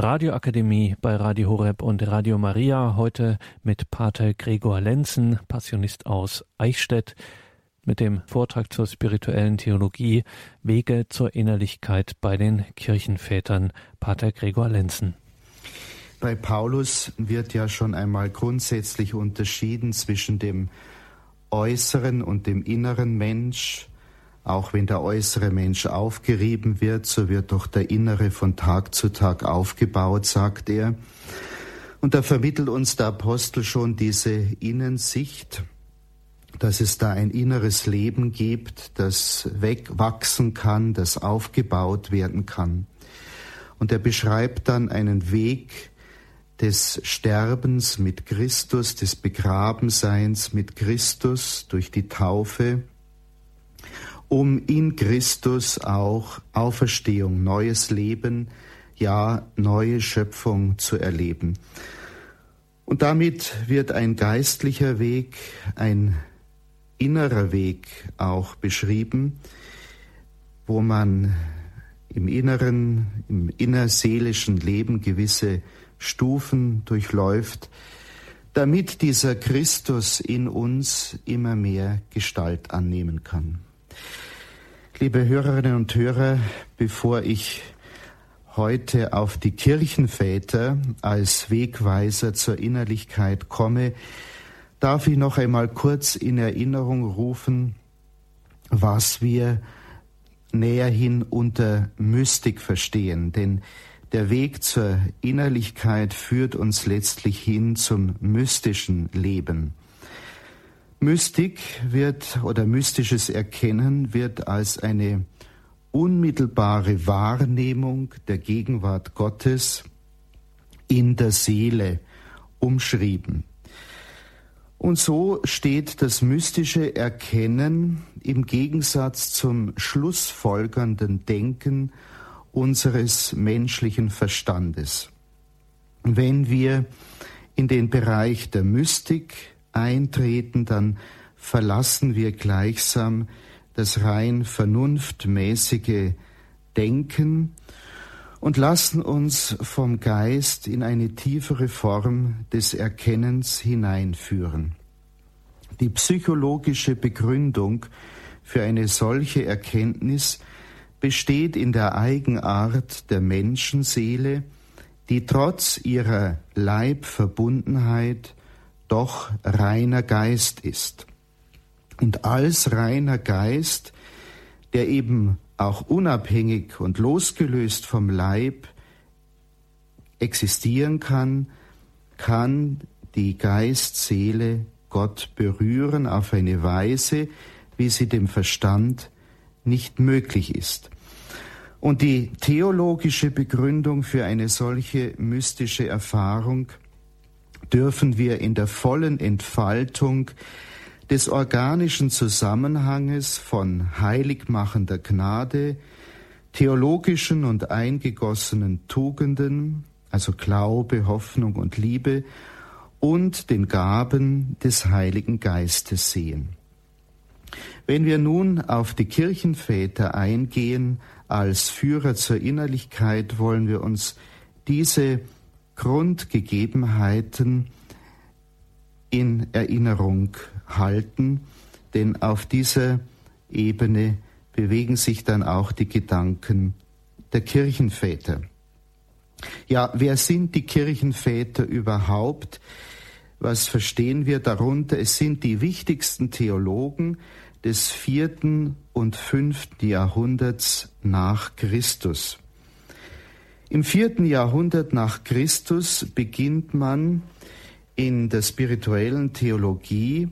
Radioakademie bei Radio Horeb und Radio Maria. Heute mit Pater Gregor Lenzen, Passionist aus Eichstätt, mit dem Vortrag zur spirituellen Theologie Wege zur Innerlichkeit bei den Kirchenvätern. Pater Gregor Lenzen. Bei Paulus wird ja schon einmal grundsätzlich unterschieden zwischen dem äußeren und dem inneren Mensch, auch wenn der äußere Mensch aufgerieben wird, so wird doch der innere von Tag zu Tag aufgebaut, sagt er. Und da vermittelt uns der Apostel schon diese Innensicht, dass es da ein inneres Leben gibt, das wegwachsen kann, das aufgebaut werden kann. Und er beschreibt dann einen Weg des Sterbens mit Christus, des Begrabenseins mit Christus durch die Taufe, um in Christus auch Auferstehung, neues Leben, ja neue Schöpfung zu erleben. Und damit wird ein geistlicher Weg, ein innerer Weg auch beschrieben, wo man im inneren, im innerseelischen Leben gewisse Stufen durchläuft, damit dieser Christus in uns immer mehr Gestalt annehmen kann. Liebe Hörerinnen und Hörer, bevor ich heute auf die Kirchenväter als Wegweiser zur Innerlichkeit komme, darf ich noch einmal kurz in Erinnerung rufen, was wir näherhin unter Mystik verstehen. Denn der Weg zur Innerlichkeit führt uns letztlich hin zum mystischen Leben. Mystik wird oder mystisches Erkennen wird als eine unmittelbare Wahrnehmung der Gegenwart Gottes in der Seele umschrieben. Und so steht das mystische Erkennen im Gegensatz zum schlussfolgernden Denken unseres menschlichen Verstandes. Wenn wir in den Bereich der Mystik eintreten, dann verlassen wir gleichsam das rein vernunftmäßige Denken und lassen uns vom Geist in eine tiefere Form des Erkennens hineinführen. Die psychologische Begründung für eine solche Erkenntnis besteht in der Eigenart der Menschenseele, die trotz ihrer Leibverbundenheit doch reiner Geist ist. Und als reiner Geist, der eben auch unabhängig und losgelöst vom Leib existieren kann, kann die Geistseele Gott berühren auf eine Weise, wie sie dem Verstand nicht möglich ist. Und die theologische Begründung für eine solche mystische Erfahrung dürfen wir in der vollen Entfaltung des organischen Zusammenhanges von heiligmachender Gnade, theologischen und eingegossenen Tugenden, also Glaube, Hoffnung und Liebe, und den Gaben des Heiligen Geistes sehen. Wenn wir nun auf die Kirchenväter eingehen als Führer zur Innerlichkeit, wollen wir uns diese Grundgegebenheiten in Erinnerung halten, denn auf dieser Ebene bewegen sich dann auch die Gedanken der Kirchenväter. Ja, wer sind die Kirchenväter überhaupt? Was verstehen wir darunter? Es sind die wichtigsten Theologen, des vierten und fünften Jahrhunderts nach Christus. Im vierten Jahrhundert nach Christus beginnt man in der spirituellen Theologie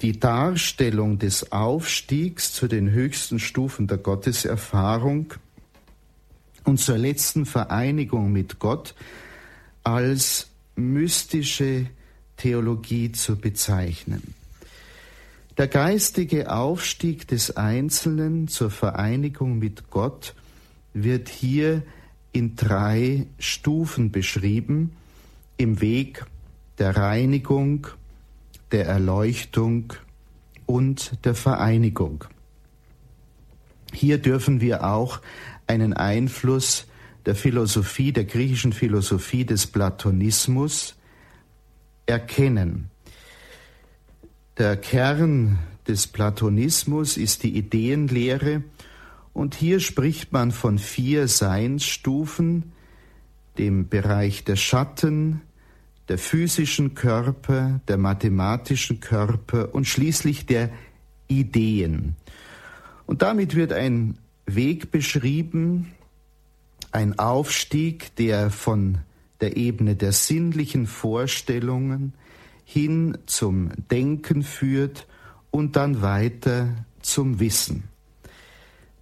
die Darstellung des Aufstiegs zu den höchsten Stufen der Gotteserfahrung und zur letzten Vereinigung mit Gott als mystische Theologie zu bezeichnen. Der geistige Aufstieg des Einzelnen zur Vereinigung mit Gott wird hier in drei Stufen beschrieben, im Weg der Reinigung, der Erleuchtung und der Vereinigung. Hier dürfen wir auch einen Einfluss der Philosophie, der griechischen Philosophie des Platonismus erkennen. Der Kern des Platonismus ist die Ideenlehre und hier spricht man von vier Seinsstufen, dem Bereich der Schatten, der physischen Körper, der mathematischen Körper und schließlich der Ideen. Und damit wird ein Weg beschrieben, ein Aufstieg, der von der Ebene der sinnlichen Vorstellungen hin zum Denken führt und dann weiter zum Wissen.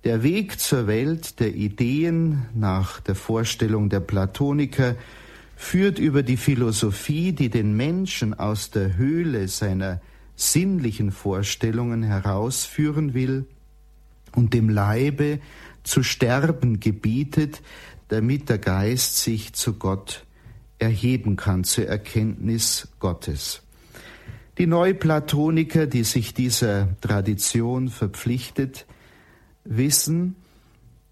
Der Weg zur Welt der Ideen nach der Vorstellung der Platoniker führt über die Philosophie, die den Menschen aus der Höhle seiner sinnlichen Vorstellungen herausführen will und dem Leibe zu sterben gebietet, damit der Geist sich zu Gott erheben kann, zur Erkenntnis Gottes. Die Neuplatoniker, die sich dieser Tradition verpflichtet wissen,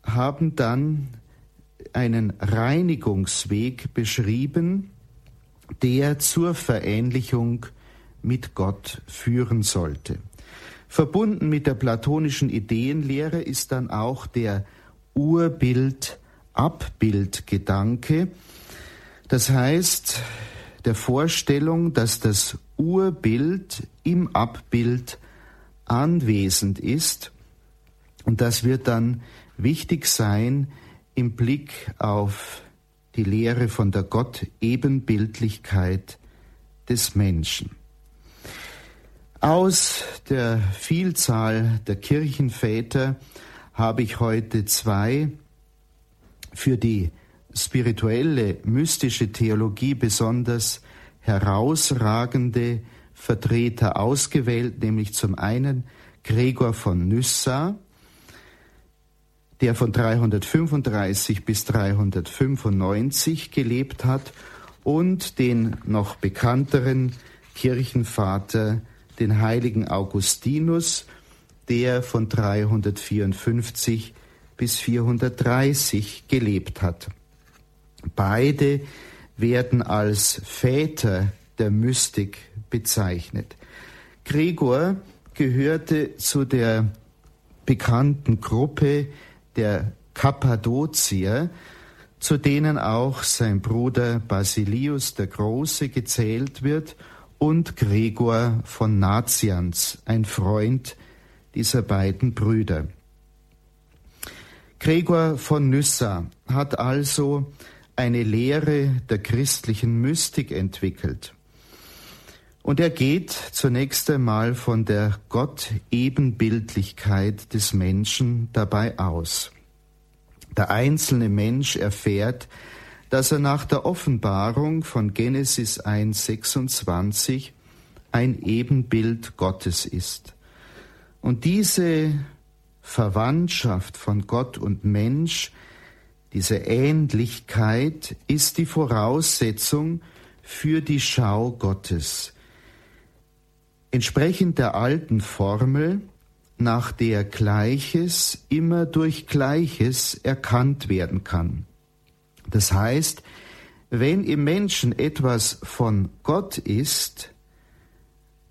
haben dann einen Reinigungsweg beschrieben, der zur Verähnlichung mit Gott führen sollte. Verbunden mit der platonischen Ideenlehre ist dann auch der Urbild-Abbildgedanke, das heißt der Vorstellung, dass das Urbild im Abbild anwesend ist. Und das wird dann wichtig sein im Blick auf die Lehre von der Gott-Ebenbildlichkeit des Menschen. Aus der Vielzahl der Kirchenväter habe ich heute zwei für die spirituelle, mystische Theologie besonders herausragende Vertreter ausgewählt, nämlich zum einen Gregor von Nyssa, der von 335 bis 395 gelebt hat, und den noch bekannteren Kirchenvater, den heiligen Augustinus, der von 354 bis 430 gelebt hat. Beide werden als Väter der Mystik bezeichnet. Gregor gehörte zu der bekannten Gruppe der Kappadozier, zu denen auch sein Bruder Basilius der Große gezählt wird und Gregor von Nazianz, ein Freund dieser beiden Brüder. Gregor von Nyssa hat also eine Lehre der christlichen Mystik entwickelt. Und er geht zunächst einmal von der Gott-Ebenbildlichkeit des Menschen dabei aus. Der einzelne Mensch erfährt, dass er nach der Offenbarung von Genesis 1.26 ein Ebenbild Gottes ist. Und diese Verwandtschaft von Gott und Mensch, diese Ähnlichkeit ist die Voraussetzung für die Schau Gottes, Entsprechend der alten Formel, nach der Gleiches immer durch Gleiches erkannt werden kann. Das heißt, wenn im Menschen etwas von Gott ist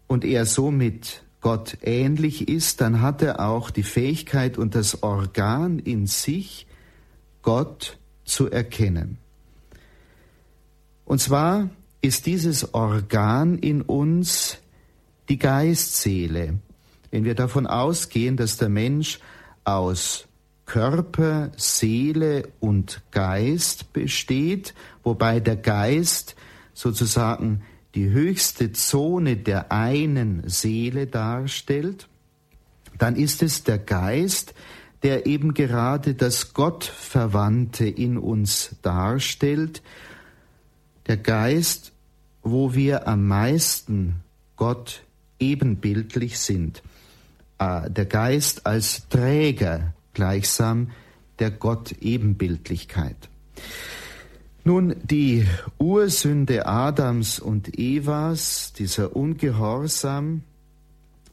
und er somit Gott ähnlich ist, dann hat er auch die Fähigkeit und das Organ in sich, Gott zu erkennen. Und zwar ist dieses Organ in uns die Geistseele. Wenn wir davon ausgehen, dass der Mensch aus Körper, Seele und Geist besteht, wobei der Geist sozusagen die höchste Zone der einen Seele darstellt, dann ist es der Geist, der eben gerade das Gottverwandte in uns darstellt, der Geist, wo wir am meisten Gott ebenbildlich sind. Äh, der Geist als Träger gleichsam der Gott-Ebenbildlichkeit. Nun, die Ursünde Adams und Evas, dieser Ungehorsam,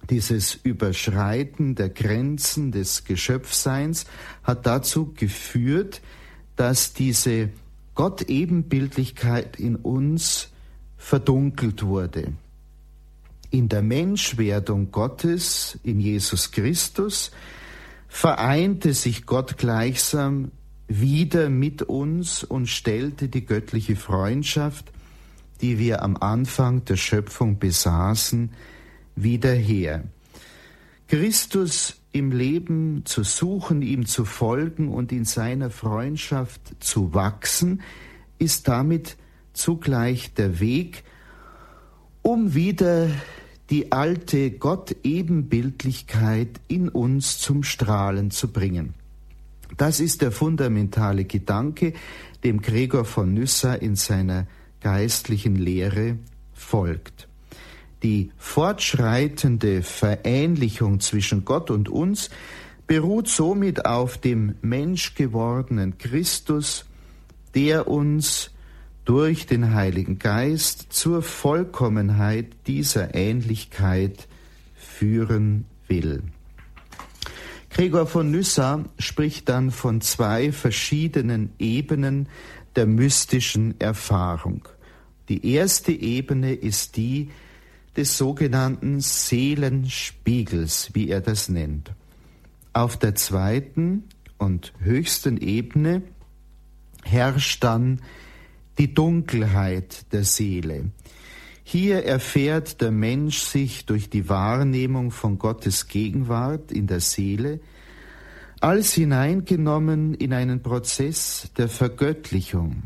dieses Überschreiten der Grenzen des Geschöpfseins hat dazu geführt, dass diese Gott-Ebenbildlichkeit in uns verdunkelt wurde. In der Menschwerdung Gottes, in Jesus Christus, vereinte sich Gott gleichsam wieder mit uns und stellte die göttliche Freundschaft, die wir am Anfang der Schöpfung besaßen, wieder her. Christus im Leben zu suchen, ihm zu folgen und in seiner Freundschaft zu wachsen, ist damit zugleich der Weg, um wieder die alte Gott-Ebenbildlichkeit in uns zum Strahlen zu bringen. Das ist der fundamentale Gedanke, dem Gregor von Nyssa in seiner geistlichen Lehre folgt. Die fortschreitende Verähnlichung zwischen Gott und uns beruht somit auf dem menschgewordenen Christus, der uns durch den Heiligen Geist zur Vollkommenheit dieser Ähnlichkeit führen will. Gregor von Nyssa spricht dann von zwei verschiedenen Ebenen der mystischen Erfahrung. Die erste Ebene ist die des sogenannten Seelenspiegels, wie er das nennt. Auf der zweiten und höchsten Ebene herrscht dann die Dunkelheit der Seele. Hier erfährt der Mensch sich durch die Wahrnehmung von Gottes Gegenwart in der Seele als hineingenommen in einen Prozess der Vergöttlichung.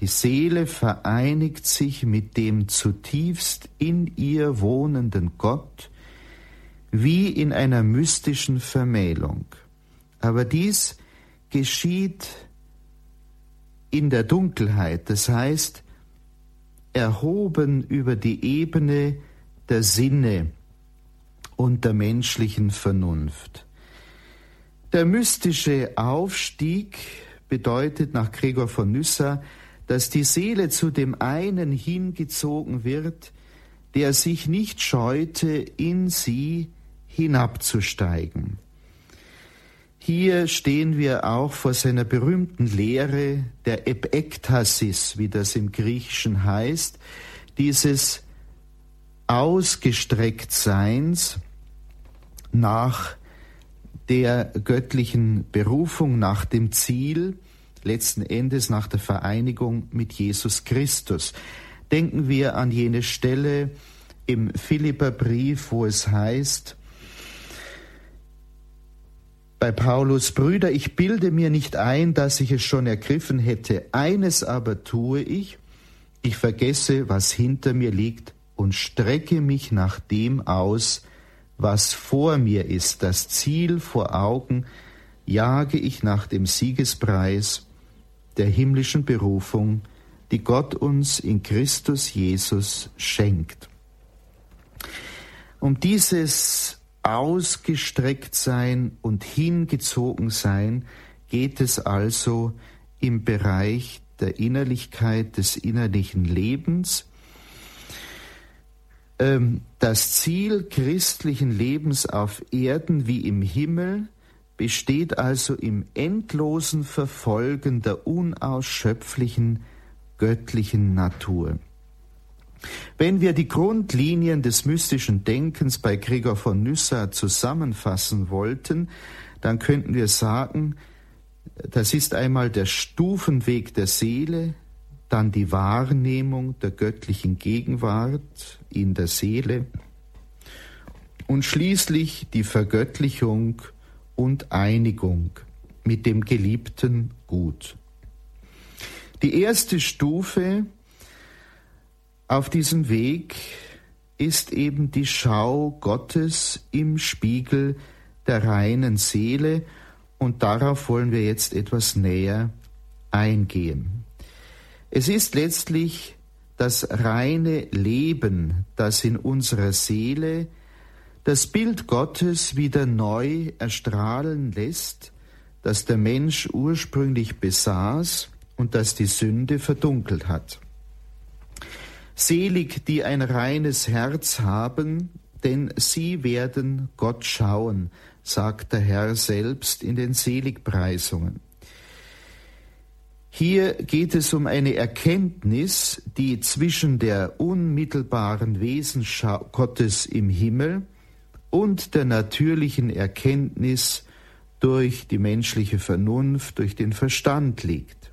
Die Seele vereinigt sich mit dem zutiefst in ihr wohnenden Gott wie in einer mystischen Vermählung. Aber dies geschieht in der Dunkelheit, das heißt erhoben über die Ebene der Sinne und der menschlichen Vernunft. Der mystische Aufstieg bedeutet nach Gregor von Nyssa, dass die Seele zu dem einen hingezogen wird, der sich nicht scheute, in sie hinabzusteigen. Hier stehen wir auch vor seiner berühmten Lehre der Epektasis, wie das im Griechischen heißt, dieses Ausgestrecktseins nach der göttlichen Berufung, nach dem Ziel, letzten Endes nach der Vereinigung mit Jesus Christus. Denken wir an jene Stelle im Philipperbrief, wo es heißt, bei Paulus, Brüder, ich bilde mir nicht ein, dass ich es schon ergriffen hätte. Eines aber tue ich, ich vergesse, was hinter mir liegt und strecke mich nach dem aus, was vor mir ist. Das Ziel vor Augen jage ich nach dem Siegespreis der himmlischen Berufung, die Gott uns in Christus Jesus schenkt. Um dieses ausgestreckt sein und hingezogen sein geht es also im Bereich der Innerlichkeit des innerlichen Lebens. Ähm, das Ziel christlichen Lebens auf Erden wie im Himmel besteht also im endlosen Verfolgen der unausschöpflichen göttlichen Natur. Wenn wir die Grundlinien des mystischen Denkens bei Gregor von Nyssa zusammenfassen wollten, dann könnten wir sagen, das ist einmal der Stufenweg der Seele, dann die Wahrnehmung der göttlichen Gegenwart in der Seele und schließlich die Vergöttlichung und Einigung mit dem geliebten Gut. Die erste Stufe auf diesem Weg ist eben die Schau Gottes im Spiegel der reinen Seele und darauf wollen wir jetzt etwas näher eingehen. Es ist letztlich das reine Leben, das in unserer Seele das Bild Gottes wieder neu erstrahlen lässt, das der Mensch ursprünglich besaß und das die Sünde verdunkelt hat. Selig, die ein reines Herz haben, denn sie werden Gott schauen, sagt der Herr selbst in den Seligpreisungen. Hier geht es um eine Erkenntnis, die zwischen der unmittelbaren Wesensschau Gottes im Himmel und der natürlichen Erkenntnis durch die menschliche Vernunft, durch den Verstand liegt.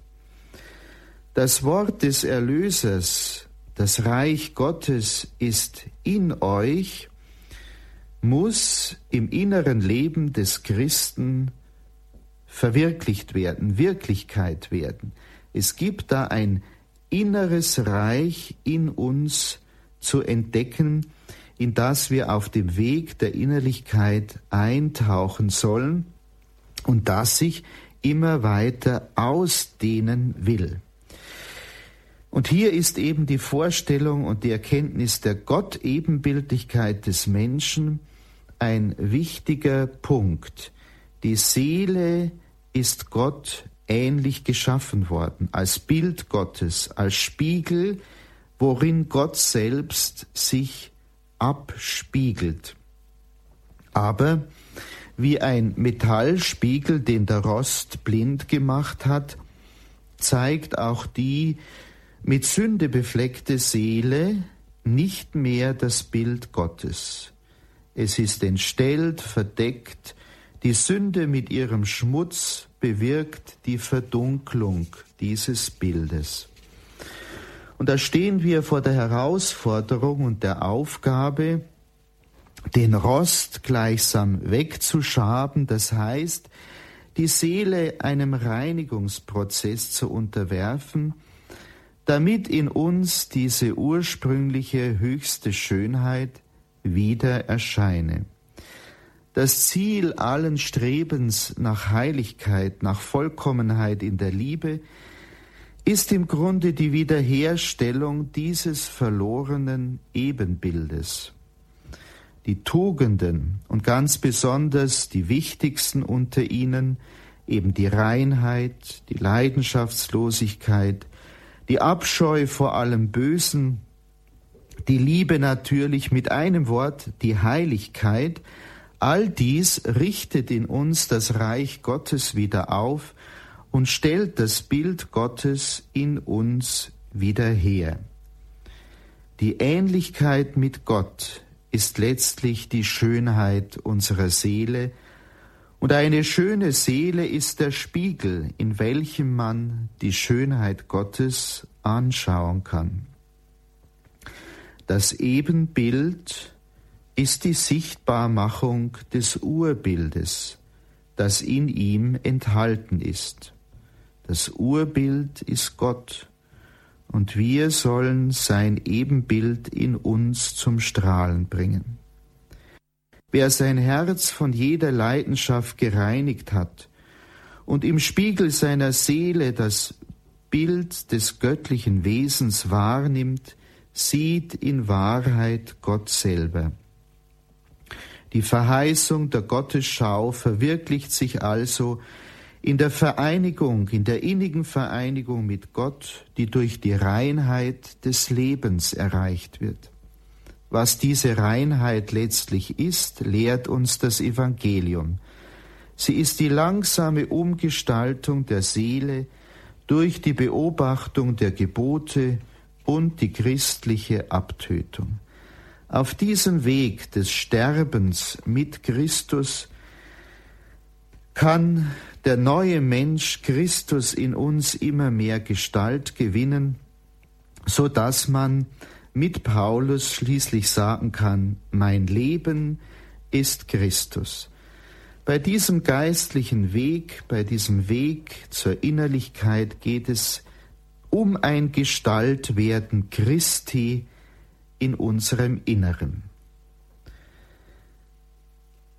Das Wort des Erlösers, das Reich Gottes ist in euch, muss im inneren Leben des Christen verwirklicht werden, Wirklichkeit werden. Es gibt da ein inneres Reich in uns zu entdecken, in das wir auf dem Weg der Innerlichkeit eintauchen sollen und das sich immer weiter ausdehnen will. Und hier ist eben die Vorstellung und die Erkenntnis der Gottebenbildlichkeit des Menschen ein wichtiger Punkt. Die Seele ist Gott ähnlich geschaffen worden, als Bild Gottes, als Spiegel, worin Gott selbst sich abspiegelt. Aber wie ein Metallspiegel, den der Rost blind gemacht hat, zeigt auch die mit Sünde befleckte Seele nicht mehr das Bild Gottes. Es ist entstellt, verdeckt, die Sünde mit ihrem Schmutz bewirkt die Verdunklung dieses Bildes. Und da stehen wir vor der Herausforderung und der Aufgabe, den Rost gleichsam wegzuschaben, das heißt, die Seele einem Reinigungsprozess zu unterwerfen, damit in uns diese ursprüngliche höchste Schönheit wieder erscheine. Das Ziel allen Strebens nach Heiligkeit, nach Vollkommenheit in der Liebe ist im Grunde die Wiederherstellung dieses verlorenen Ebenbildes. Die Tugenden und ganz besonders die wichtigsten unter ihnen, eben die Reinheit, die Leidenschaftslosigkeit, die Abscheu vor allem Bösen, die Liebe natürlich mit einem Wort, die Heiligkeit, All dies richtet in uns das Reich Gottes wieder auf und stellt das Bild Gottes in uns wieder her. Die Ähnlichkeit mit Gott ist letztlich die Schönheit unserer Seele, und eine schöne Seele ist der Spiegel, in welchem man die Schönheit Gottes anschauen kann. Das Ebenbild ist die Sichtbarmachung des Urbildes, das in ihm enthalten ist. Das Urbild ist Gott, und wir sollen sein Ebenbild in uns zum Strahlen bringen. Wer sein Herz von jeder Leidenschaft gereinigt hat und im Spiegel seiner Seele das Bild des göttlichen Wesens wahrnimmt, sieht in Wahrheit Gott selber. Die Verheißung der Gottesschau verwirklicht sich also in der Vereinigung, in der innigen Vereinigung mit Gott, die durch die Reinheit des Lebens erreicht wird. Was diese Reinheit letztlich ist, lehrt uns das Evangelium. Sie ist die langsame Umgestaltung der Seele durch die Beobachtung der Gebote und die christliche Abtötung. Auf diesem Weg des Sterbens mit Christus kann der neue Mensch Christus in uns immer mehr Gestalt gewinnen, so dass man mit Paulus schließlich sagen kann, mein Leben ist Christus. Bei diesem geistlichen Weg, bei diesem Weg zur Innerlichkeit geht es um ein Gestaltwerden Christi, in unserem Inneren.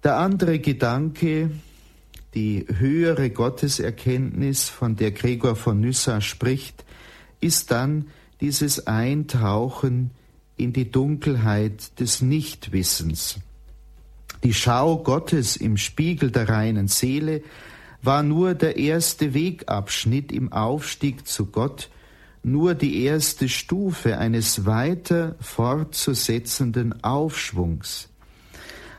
Der andere Gedanke, die höhere Gotteserkenntnis, von der Gregor von Nyssa spricht, ist dann dieses Eintauchen in die Dunkelheit des Nichtwissens. Die Schau Gottes im Spiegel der reinen Seele war nur der erste Wegabschnitt im Aufstieg zu Gott, nur die erste Stufe eines weiter fortzusetzenden Aufschwungs.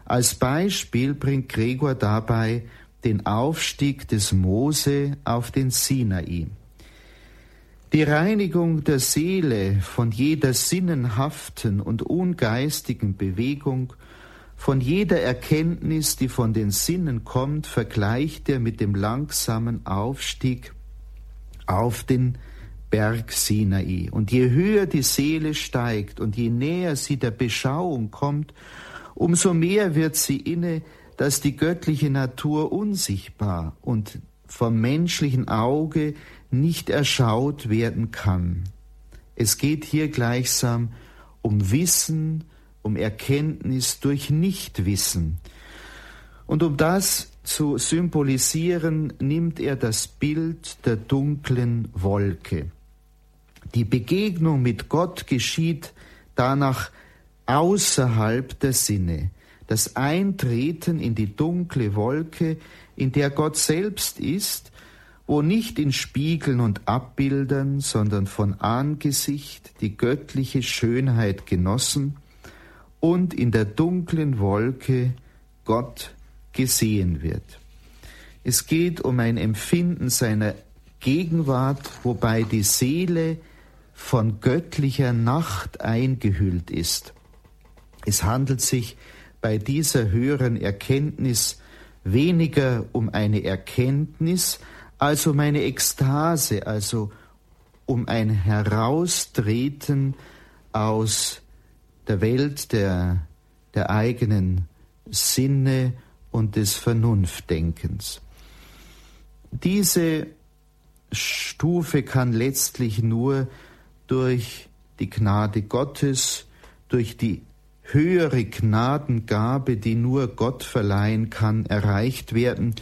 Als Beispiel bringt Gregor dabei den Aufstieg des Mose auf den Sinai. Die Reinigung der Seele von jeder sinnenhaften und ungeistigen Bewegung, von jeder Erkenntnis, die von den Sinnen kommt, vergleicht er mit dem langsamen Aufstieg auf den Berg Sinai. Und je höher die Seele steigt und je näher sie der Beschauung kommt, umso mehr wird sie inne, dass die göttliche Natur unsichtbar und vom menschlichen Auge nicht erschaut werden kann. Es geht hier gleichsam um Wissen, um Erkenntnis durch Nichtwissen. Und um das zu symbolisieren, nimmt er das Bild der dunklen Wolke. Die Begegnung mit Gott geschieht danach außerhalb der Sinne. Das Eintreten in die dunkle Wolke, in der Gott selbst ist, wo nicht in Spiegeln und Abbildern, sondern von Angesicht die göttliche Schönheit genossen und in der dunklen Wolke Gott gesehen wird. Es geht um ein Empfinden seiner Gegenwart, wobei die Seele von göttlicher Nacht eingehüllt ist. Es handelt sich bei dieser höheren Erkenntnis weniger um eine Erkenntnis als um eine Ekstase, also um ein Heraustreten aus der Welt der, der eigenen Sinne und des Vernunftdenkens. Diese Stufe kann letztlich nur durch die Gnade Gottes, durch die höhere Gnadengabe, die nur Gott verleihen kann, erreicht werden,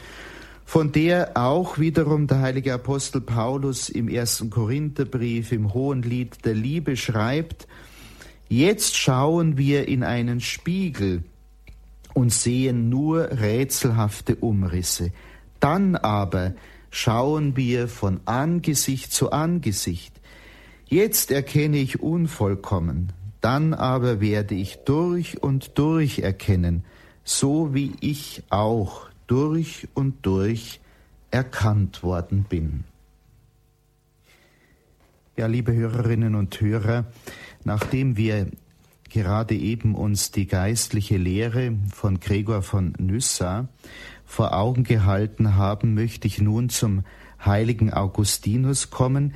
von der auch wiederum der heilige Apostel Paulus im ersten Korintherbrief im Hohen Lied der Liebe schreibt, Jetzt schauen wir in einen Spiegel und sehen nur rätselhafte Umrisse. Dann aber schauen wir von Angesicht zu Angesicht. Jetzt erkenne ich unvollkommen, dann aber werde ich durch und durch erkennen, so wie ich auch durch und durch erkannt worden bin. Ja, liebe Hörerinnen und Hörer, nachdem wir gerade eben uns die geistliche Lehre von Gregor von Nyssa vor Augen gehalten haben, möchte ich nun zum heiligen Augustinus kommen,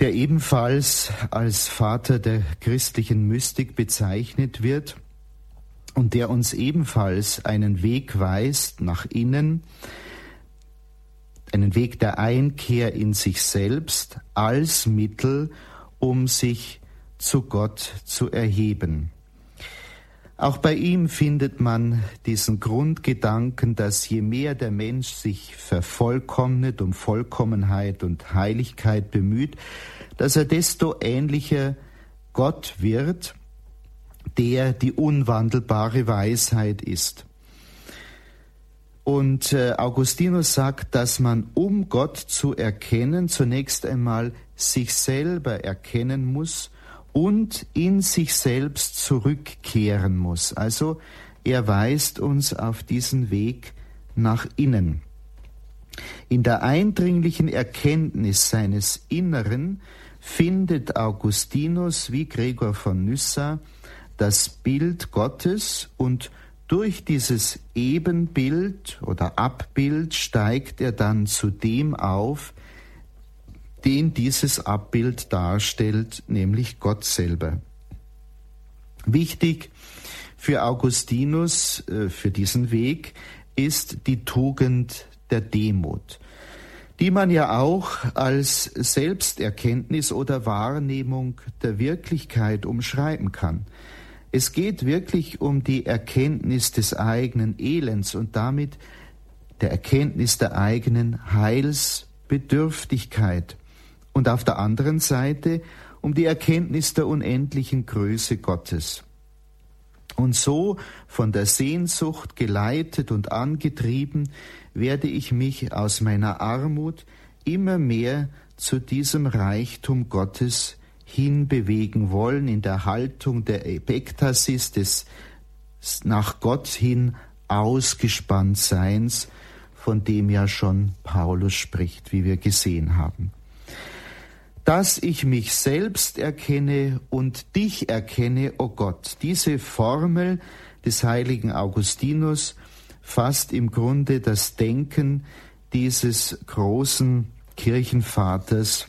der ebenfalls als Vater der christlichen Mystik bezeichnet wird und der uns ebenfalls einen Weg weist nach innen, einen Weg der Einkehr in sich selbst als Mittel, um sich zu Gott zu erheben. Auch bei ihm findet man diesen Grundgedanken, dass je mehr der Mensch sich vervollkommnet, um Vollkommenheit und Heiligkeit bemüht, dass er desto ähnlicher Gott wird, der die unwandelbare Weisheit ist. Und äh, Augustinus sagt, dass man, um Gott zu erkennen, zunächst einmal sich selber erkennen muss und in sich selbst zurückkehren muss. Also er weist uns auf diesen Weg nach innen. In der eindringlichen Erkenntnis seines Inneren findet Augustinus wie Gregor von Nyssa das Bild Gottes und durch dieses Ebenbild oder Abbild steigt er dann zu dem auf, den dieses Abbild darstellt, nämlich Gott selber. Wichtig für Augustinus, äh, für diesen Weg, ist die Tugend der Demut, die man ja auch als Selbsterkenntnis oder Wahrnehmung der Wirklichkeit umschreiben kann. Es geht wirklich um die Erkenntnis des eigenen Elends und damit der Erkenntnis der eigenen Heilsbedürftigkeit und auf der anderen Seite um die Erkenntnis der unendlichen Größe Gottes. Und so von der Sehnsucht geleitet und angetrieben werde ich mich aus meiner Armut immer mehr zu diesem Reichtum Gottes hinbewegen wollen, in der Haltung der Epektasis, des nach Gott hin ausgespannt Seins, von dem ja schon Paulus spricht, wie wir gesehen haben. dass ich mich selbst erkenne und dich erkenne, o oh Gott. Diese Formel des heiligen Augustinus fasst im Grunde das Denken dieses großen Kirchenvaters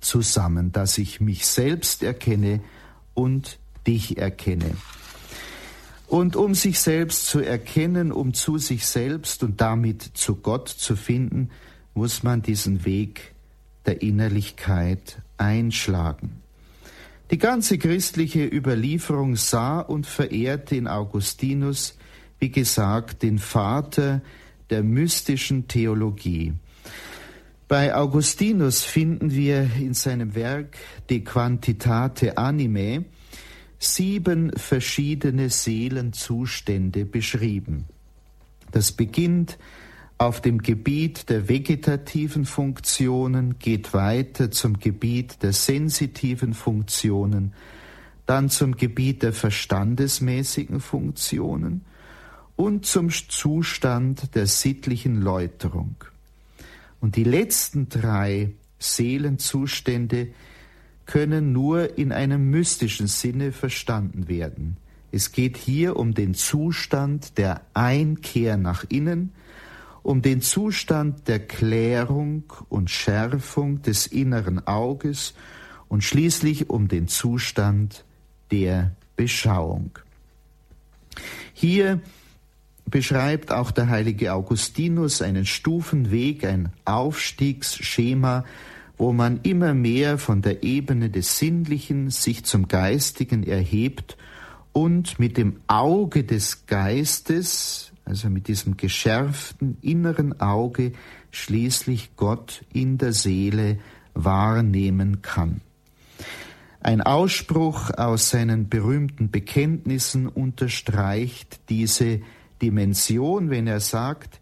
zusammen, dass ich mich selbst erkenne und dich erkenne. Und um sich selbst zu erkennen, um zu sich selbst und damit zu Gott zu finden, muss man diesen Weg der Innerlichkeit einschlagen. Die ganze christliche Überlieferung sah und verehrte in Augustinus, wie gesagt, den Vater der mystischen Theologie. Bei Augustinus finden wir in seinem Werk De Quantitate Animae sieben verschiedene Seelenzustände beschrieben. Das beginnt auf dem Gebiet der vegetativen Funktionen, geht weiter zum Gebiet der sensitiven Funktionen, dann zum Gebiet der verstandesmäßigen Funktionen und zum Zustand der sittlichen Läuterung. Und die letzten drei Seelenzustände können nur in einem mystischen Sinne verstanden werden. Es geht hier um den Zustand der Einkehr nach innen, um den Zustand der Klärung und Schärfung des inneren Auges und schließlich um den Zustand der Beschauung. Hier beschreibt auch der heilige Augustinus einen Stufenweg, ein Aufstiegsschema, wo man immer mehr von der Ebene des Sinnlichen sich zum Geistigen erhebt und mit dem Auge des Geistes, also mit diesem geschärften inneren Auge, schließlich Gott in der Seele wahrnehmen kann. Ein Ausspruch aus seinen berühmten Bekenntnissen unterstreicht diese Dimension, wenn er sagt,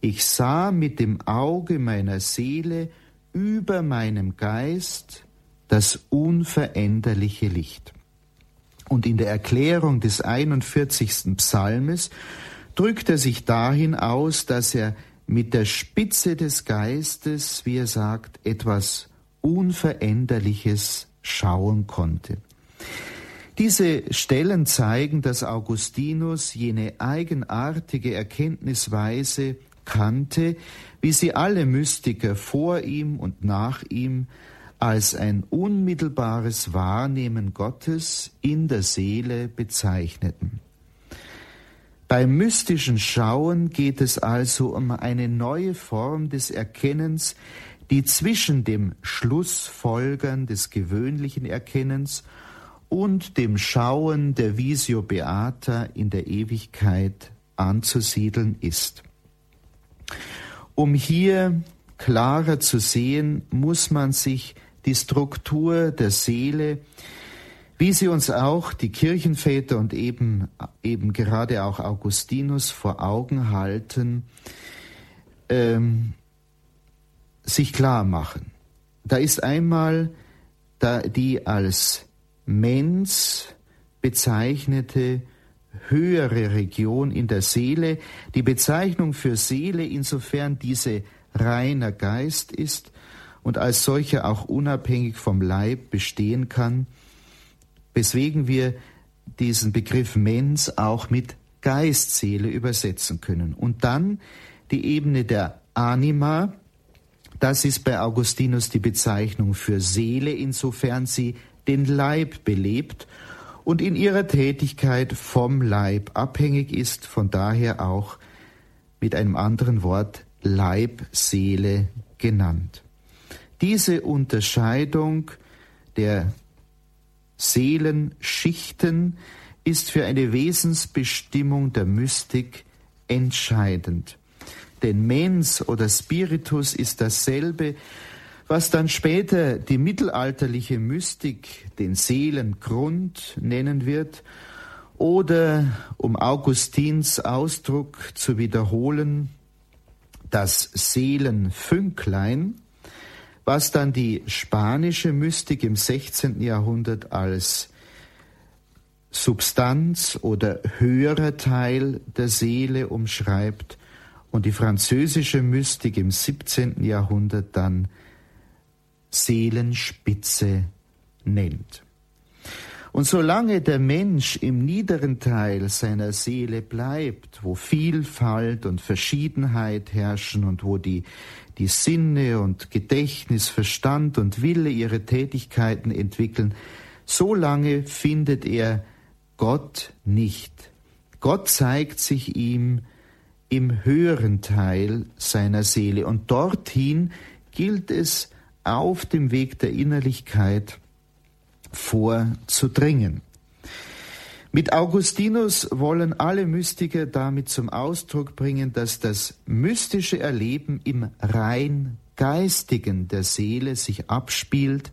ich sah mit dem Auge meiner Seele über meinem Geist das unveränderliche Licht. Und in der Erklärung des 41. Psalmes drückt er sich dahin aus, dass er mit der Spitze des Geistes, wie er sagt, etwas Unveränderliches schauen konnte. Diese Stellen zeigen, dass Augustinus jene eigenartige Erkenntnisweise kannte, wie sie alle Mystiker vor ihm und nach ihm als ein unmittelbares Wahrnehmen Gottes in der Seele bezeichneten. Beim mystischen Schauen geht es also um eine neue Form des Erkennens, die zwischen dem Schlussfolgern des gewöhnlichen Erkennens und dem Schauen der Visio Beata in der Ewigkeit anzusiedeln ist. Um hier klarer zu sehen, muss man sich die Struktur der Seele, wie sie uns auch die Kirchenväter und eben, eben gerade auch Augustinus vor Augen halten, ähm, sich klar machen. Da ist einmal da die als Mens bezeichnete höhere Region in der Seele. Die Bezeichnung für Seele, insofern diese reiner Geist ist und als solcher auch unabhängig vom Leib bestehen kann, weswegen wir diesen Begriff Mens auch mit Geistseele übersetzen können. Und dann die Ebene der Anima, das ist bei Augustinus die Bezeichnung für Seele, insofern sie den Leib belebt und in ihrer Tätigkeit vom Leib abhängig ist, von daher auch mit einem anderen Wort Leib, Seele genannt. Diese Unterscheidung der Seelenschichten ist für eine Wesensbestimmung der Mystik entscheidend. Denn Mens oder Spiritus ist dasselbe, was dann später die mittelalterliche Mystik den Seelengrund nennen wird, oder um Augustins Ausdruck zu wiederholen, das Seelenfünklein, was dann die spanische Mystik im 16. Jahrhundert als Substanz oder höherer Teil der Seele umschreibt und die französische Mystik im 17. Jahrhundert dann Seelenspitze nennt. Und solange der Mensch im niederen Teil seiner Seele bleibt, wo Vielfalt und Verschiedenheit herrschen und wo die, die Sinne und Gedächtnis, Verstand und Wille ihre Tätigkeiten entwickeln, solange findet er Gott nicht. Gott zeigt sich ihm im höheren Teil seiner Seele und dorthin gilt es auf dem Weg der Innerlichkeit vorzudringen. Mit Augustinus wollen alle Mystiker damit zum Ausdruck bringen, dass das mystische Erleben im rein geistigen der Seele sich abspielt,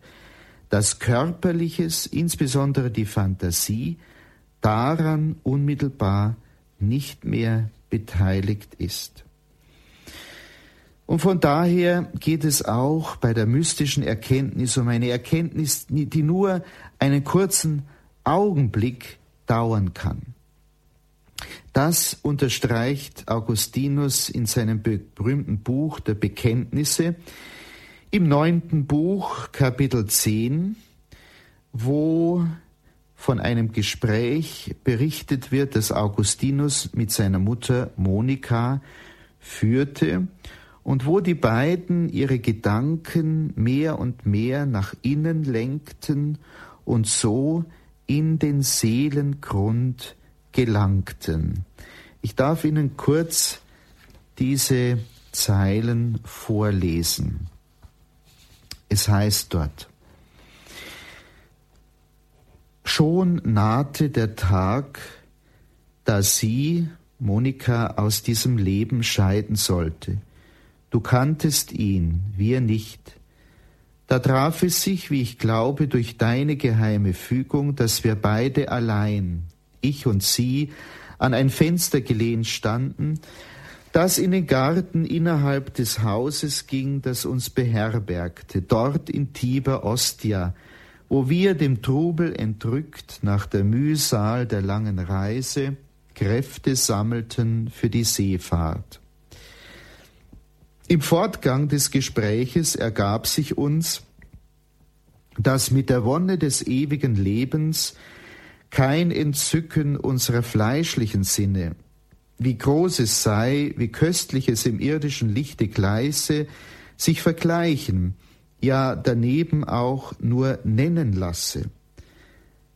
dass körperliches, insbesondere die Fantasie, daran unmittelbar nicht mehr beteiligt ist. Und von daher geht es auch bei der mystischen Erkenntnis um eine Erkenntnis, die nur einen kurzen Augenblick dauern kann. Das unterstreicht Augustinus in seinem berühmten Buch der Bekenntnisse im neunten Buch Kapitel 10, wo von einem Gespräch berichtet wird, das Augustinus mit seiner Mutter Monika führte und wo die beiden ihre Gedanken mehr und mehr nach innen lenkten und so in den Seelengrund gelangten. Ich darf Ihnen kurz diese Zeilen vorlesen. Es heißt dort, Schon nahte der Tag, da sie, Monika, aus diesem Leben scheiden sollte. Du kanntest ihn, wir nicht. Da traf es sich, wie ich glaube, durch deine geheime Fügung, dass wir beide allein, ich und sie, an ein Fenster gelehnt standen, das in den Garten innerhalb des Hauses ging, das uns beherbergte, dort in Tiber Ostia, wo wir dem Trubel entrückt nach der Mühsal der langen Reise Kräfte sammelten für die Seefahrt. Im Fortgang des Gespräches ergab sich uns, dass mit der Wonne des ewigen Lebens kein Entzücken unserer fleischlichen Sinne, wie groß es sei, wie köstlich es im irdischen Lichte gleiße, sich vergleichen, ja daneben auch nur nennen lasse.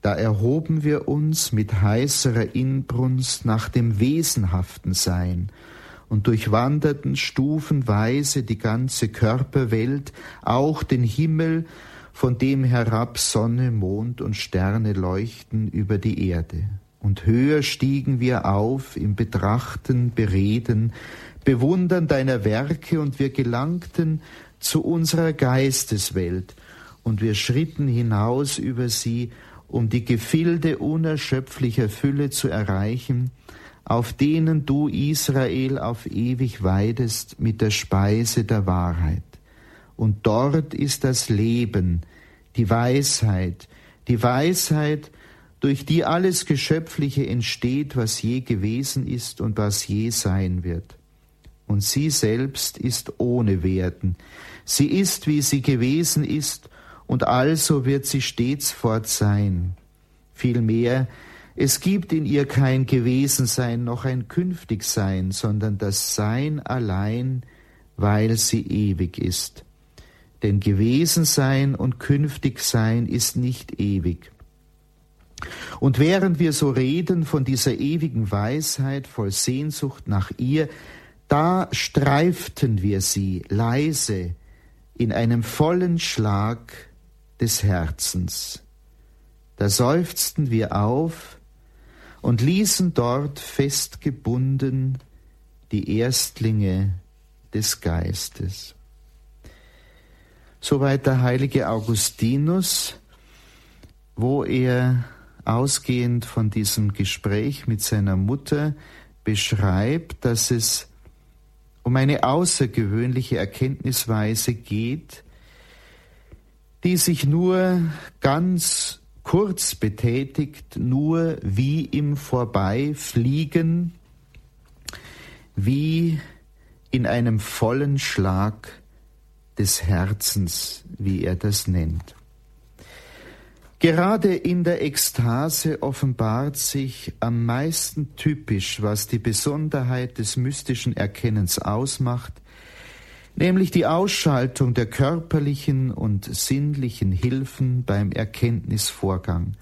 Da erhoben wir uns mit heißerer Inbrunst nach dem wesenhaften Sein und durchwanderten stufenweise die ganze Körperwelt, auch den Himmel, von dem herab Sonne, Mond und Sterne leuchten über die Erde. Und höher stiegen wir auf im Betrachten, Bereden, Bewundern deiner Werke, und wir gelangten zu unserer Geisteswelt, und wir schritten hinaus über sie, um die Gefilde unerschöpflicher Fülle zu erreichen, auf denen du Israel auf ewig weidest mit der Speise der Wahrheit. Und dort ist das Leben, die Weisheit, die Weisheit, durch die alles Geschöpfliche entsteht, was je gewesen ist und was je sein wird. Und sie selbst ist ohne Werden. Sie ist, wie sie gewesen ist, und also wird sie stets fort sein. Vielmehr es gibt in ihr kein Gewesensein noch ein Künftigsein, sondern das Sein allein, weil sie ewig ist. Denn Gewesensein und Künftigsein ist nicht ewig. Und während wir so reden von dieser ewigen Weisheit voll Sehnsucht nach ihr, da streiften wir sie leise in einem vollen Schlag des Herzens. Da seufzten wir auf, und ließen dort festgebunden die Erstlinge des Geistes. Soweit der heilige Augustinus, wo er ausgehend von diesem Gespräch mit seiner Mutter beschreibt, dass es um eine außergewöhnliche Erkenntnisweise geht, die sich nur ganz kurz betätigt, nur wie im Vorbeifliegen, wie in einem vollen Schlag des Herzens, wie er das nennt. Gerade in der Ekstase offenbart sich am meisten typisch, was die Besonderheit des mystischen Erkennens ausmacht, nämlich die Ausschaltung der körperlichen und sinnlichen Hilfen beim Erkenntnisvorgang.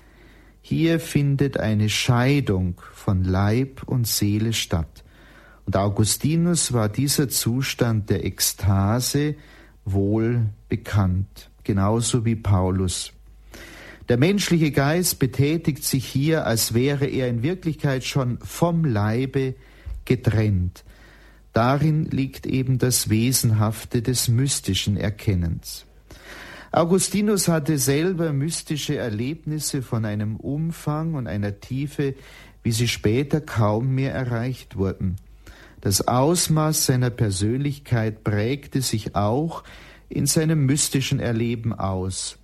Hier findet eine Scheidung von Leib und Seele statt. Und Augustinus war dieser Zustand der Ekstase wohl bekannt, genauso wie Paulus. Der menschliche Geist betätigt sich hier, als wäre er in Wirklichkeit schon vom Leibe getrennt. Darin liegt eben das Wesenhafte des mystischen Erkennens. Augustinus hatte selber mystische Erlebnisse von einem Umfang und einer Tiefe, wie sie später kaum mehr erreicht wurden. Das Ausmaß seiner Persönlichkeit prägte sich auch in seinem mystischen Erleben aus.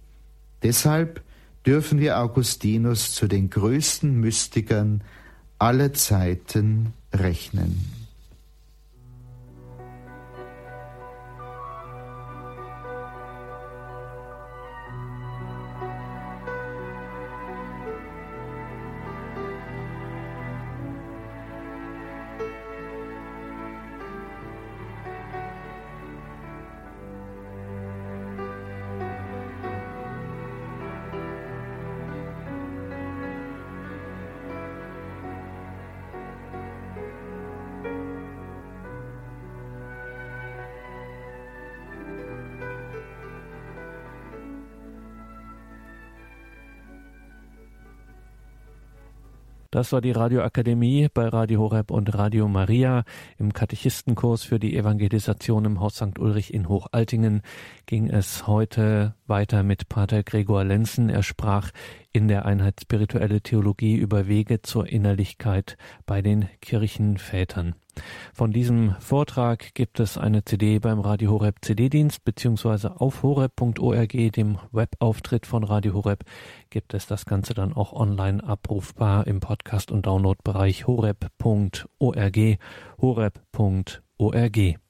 Deshalb dürfen wir Augustinus zu den größten Mystikern aller Zeiten rechnen. Das war die Radioakademie bei Radio Horeb und Radio Maria. Im Katechistenkurs für die Evangelisation im Haus St. Ulrich in Hochaltingen ging es heute weiter mit Pater Gregor Lenzen. Er sprach in der Einheit Spirituelle Theologie über Wege zur Innerlichkeit bei den Kirchenvätern. Von diesem Vortrag gibt es eine CD beim Radio Horeb CD-Dienst beziehungsweise auf horeb.org, dem Webauftritt von Radio Horeb, gibt es das Ganze dann auch online abrufbar im Podcast- und Downloadbereich horeb.org, horeb.org.